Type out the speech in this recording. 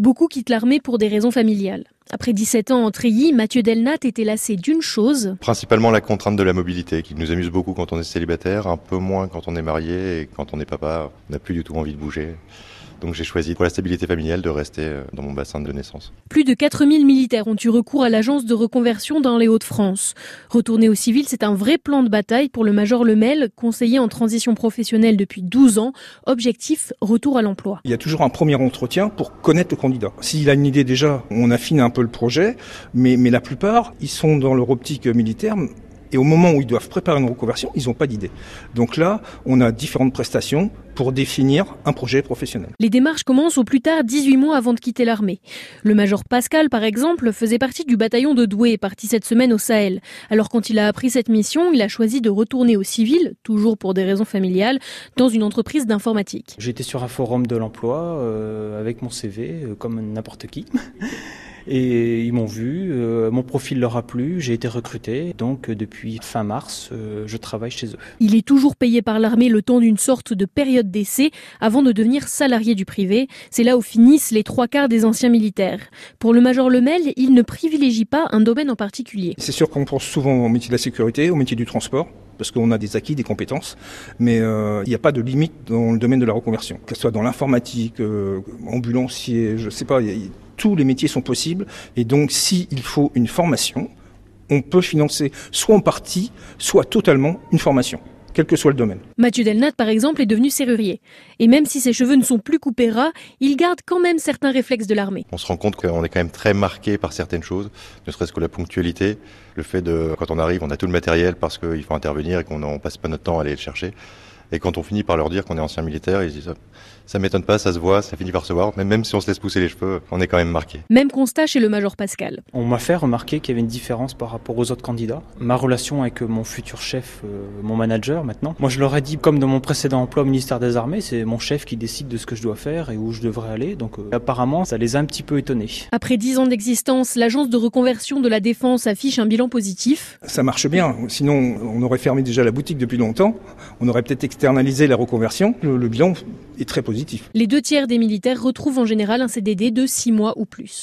Beaucoup quittent l'armée pour des raisons familiales. Après 17 ans en treillis, Mathieu Delnat était lassé d'une chose. Principalement la contrainte de la mobilité, qui nous amuse beaucoup quand on est célibataire, un peu moins quand on est marié et quand on est papa, on n'a plus du tout envie de bouger. Donc j'ai choisi pour la stabilité familiale de rester euh, dans mon bassin de naissance. Plus de 4000 militaires ont eu recours à l'agence de reconversion dans les Hauts-de-France. Retourner au civil, c'est un vrai plan de bataille pour le major Lemel, conseiller en transition professionnelle depuis 12 ans. Objectif, retour à l'emploi. Il y a toujours un premier entretien pour connaître le candidat. S'il a une idée déjà, on affine un peu le projet, mais, mais la plupart, ils sont dans leur optique militaire et au moment où ils doivent préparer une reconversion, ils n'ont pas d'idée. Donc là, on a différentes prestations pour définir un projet professionnel. Les démarches commencent au plus tard 18 mois avant de quitter l'armée. Le major Pascal, par exemple, faisait partie du bataillon de Douai, parti cette semaine au Sahel. Alors quand il a appris cette mission, il a choisi de retourner au civil, toujours pour des raisons familiales, dans une entreprise d'informatique. J'étais sur un forum de l'emploi euh, avec mon CV, euh, comme n'importe qui. Et ils m'ont vu, euh, mon profil leur a plu, j'ai été recruté. Donc euh, depuis fin mars, euh, je travaille chez eux. Il est toujours payé par l'armée le temps d'une sorte de période d'essai avant de devenir salarié du privé. C'est là où finissent les trois quarts des anciens militaires. Pour le major Lemel, il ne privilégie pas un domaine en particulier. C'est sûr qu'on pense souvent au métier de la sécurité, au métier du transport parce qu'on a des acquis, des compétences, mais il n'y a pas de limite dans le domaine de la reconversion, que ce soit dans l'informatique, ambulancier, je sais pas, tous les métiers sont possibles. Et donc, s'il faut une formation, on peut financer soit en partie, soit totalement une formation quel que soit le domaine. Mathieu Delnat, par exemple, est devenu serrurier. Et même si ses cheveux ne sont plus coupés ras, il garde quand même certains réflexes de l'armée. On se rend compte qu'on est quand même très marqué par certaines choses, ne serait-ce que la ponctualité, le fait de, quand on arrive, on a tout le matériel parce qu'il faut intervenir et qu'on ne passe pas notre temps à aller le chercher. Et quand on finit par leur dire qu'on est ancien militaire, ils disent ça m'étonne pas, ça se voit, ça finit par se voir. Même, même si on se laisse pousser les cheveux, on est quand même marqué. Même constat chez le major Pascal. On m'a fait remarquer qu'il y avait une différence par rapport aux autres candidats. Ma relation avec mon futur chef, euh, mon manager maintenant. Moi je leur ai dit, comme dans mon précédent emploi au ministère des Armées, c'est mon chef qui décide de ce que je dois faire et où je devrais aller. Donc euh, apparemment, ça les a un petit peu étonnés. Après dix ans d'existence, l'agence de reconversion de la défense affiche un bilan positif. Ça marche bien. Sinon, on aurait fermé déjà la boutique depuis longtemps. On aurait peut-être externalisé la reconversion. Le, le bilan est très positif. Les deux tiers des militaires retrouvent en général un CDD de 6 mois ou plus.